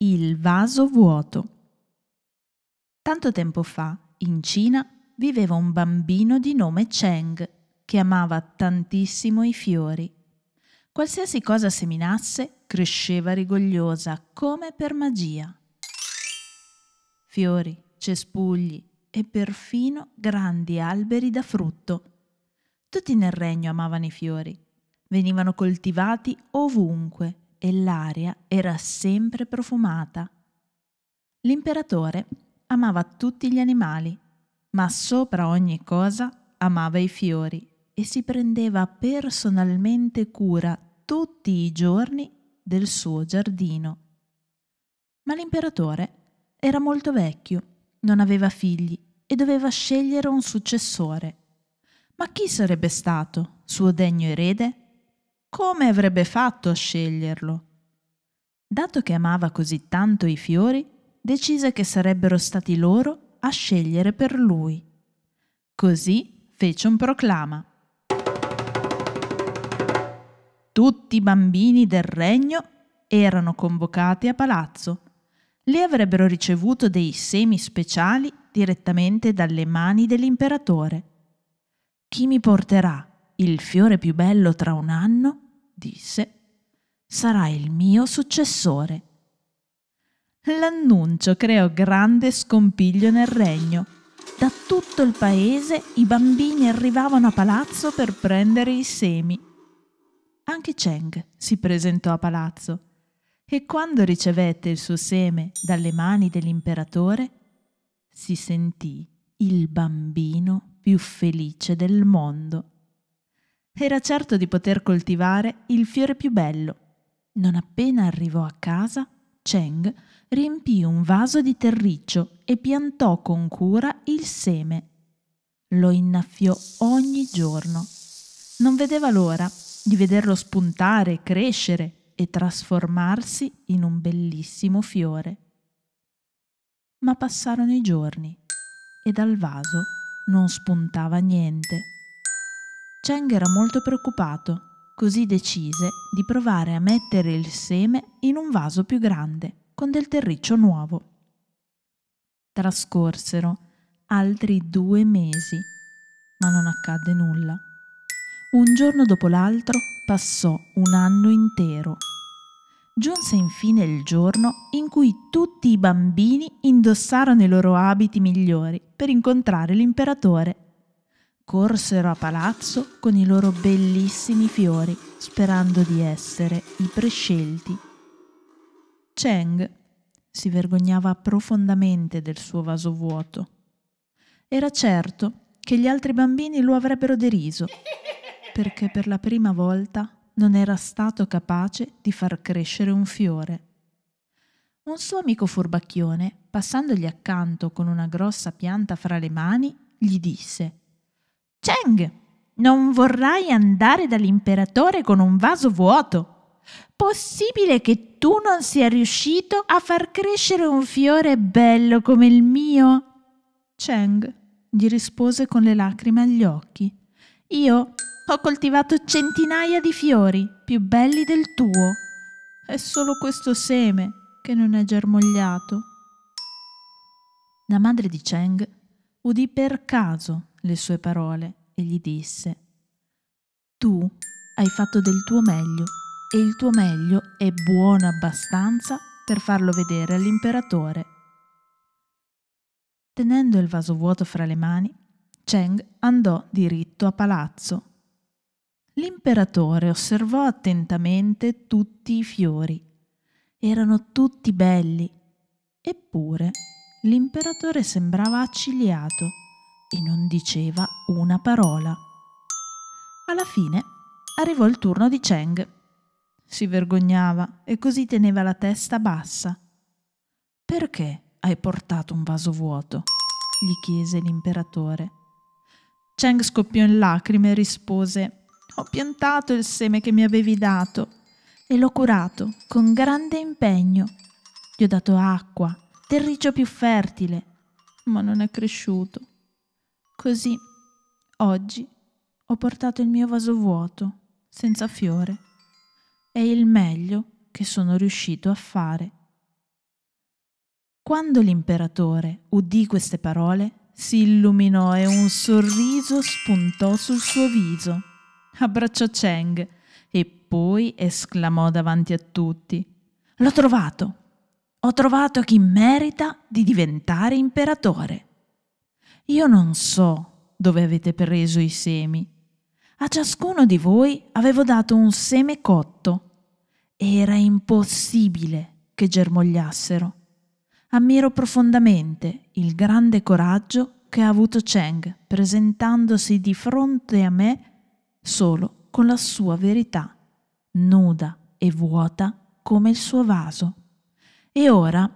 Il vaso vuoto. Tanto tempo fa, in Cina, viveva un bambino di nome Cheng che amava tantissimo i fiori. Qualsiasi cosa seminasse cresceva rigogliosa come per magia. Fiori, cespugli e perfino grandi alberi da frutto. Tutti nel regno amavano i fiori. Venivano coltivati ovunque e l'aria era sempre profumata. L'imperatore amava tutti gli animali, ma sopra ogni cosa amava i fiori e si prendeva personalmente cura tutti i giorni del suo giardino. Ma l'imperatore era molto vecchio, non aveva figli e doveva scegliere un successore. Ma chi sarebbe stato suo degno erede? Come avrebbe fatto a sceglierlo? Dato che amava così tanto i fiori, decise che sarebbero stati loro a scegliere per lui. Così fece un proclama. Tutti i bambini del regno erano convocati a palazzo. Li avrebbero ricevuto dei semi speciali direttamente dalle mani dell'imperatore. Chi mi porterà il fiore più bello tra un anno, disse, sarà il mio successore. L'annuncio creò grande scompiglio nel regno. Da tutto il paese i bambini arrivavano a palazzo per prendere i semi. Anche Cheng si presentò a palazzo e quando ricevette il suo seme dalle mani dell'imperatore, si sentì il bambino più felice del mondo. Era certo di poter coltivare il fiore più bello. Non appena arrivò a casa, Cheng riempì un vaso di terriccio e piantò con cura il seme. Lo innaffiò ogni giorno. Non vedeva l'ora di vederlo spuntare, crescere e trasformarsi in un bellissimo fiore. Ma passarono i giorni e dal vaso non spuntava niente. Cheng era molto preoccupato, così decise di provare a mettere il seme in un vaso più grande, con del terriccio nuovo. Trascorsero altri due mesi, ma non accadde nulla. Un giorno dopo l'altro passò un anno intero. Giunse infine il giorno in cui tutti i bambini indossarono i loro abiti migliori per incontrare l'imperatore corsero a palazzo con i loro bellissimi fiori, sperando di essere i prescelti. Cheng si vergognava profondamente del suo vaso vuoto. Era certo che gli altri bambini lo avrebbero deriso, perché per la prima volta non era stato capace di far crescere un fiore. Un suo amico furbacchione, passandogli accanto con una grossa pianta fra le mani, gli disse Cheng, non vorrai andare dall'imperatore con un vaso vuoto. Possibile che tu non sia riuscito a far crescere un fiore bello come il mio? Cheng gli rispose con le lacrime agli occhi. Io ho coltivato centinaia di fiori più belli del tuo. È solo questo seme che non è germogliato. La madre di Cheng udì per caso le sue parole e gli disse, Tu hai fatto del tuo meglio e il tuo meglio è buono abbastanza per farlo vedere all'imperatore. Tenendo il vaso vuoto fra le mani, Cheng andò diritto a palazzo. L'imperatore osservò attentamente tutti i fiori. Erano tutti belli, eppure l'imperatore sembrava accigliato e non diceva una parola. Alla fine arrivò il turno di Cheng. Si vergognava e così teneva la testa bassa. Perché hai portato un vaso vuoto? gli chiese l'imperatore. Cheng scoppiò in lacrime e rispose Ho piantato il seme che mi avevi dato e l'ho curato con grande impegno. Gli ho dato acqua, terriccio più fertile, ma non è cresciuto. Così, oggi, ho portato il mio vaso vuoto, senza fiore. È il meglio che sono riuscito a fare. Quando l'imperatore udì queste parole, si illuminò e un sorriso spuntò sul suo viso. Abbracciò Cheng e poi esclamò davanti a tutti: L'ho trovato! Ho trovato chi merita di diventare imperatore. Io non so dove avete preso i semi. A ciascuno di voi avevo dato un seme cotto. Era impossibile che germogliassero. Ammiro profondamente il grande coraggio che ha avuto Cheng presentandosi di fronte a me solo con la sua verità, nuda e vuota come il suo vaso. E ora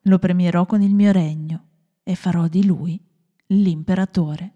lo premierò con il mio regno e farò di lui l'imperatore.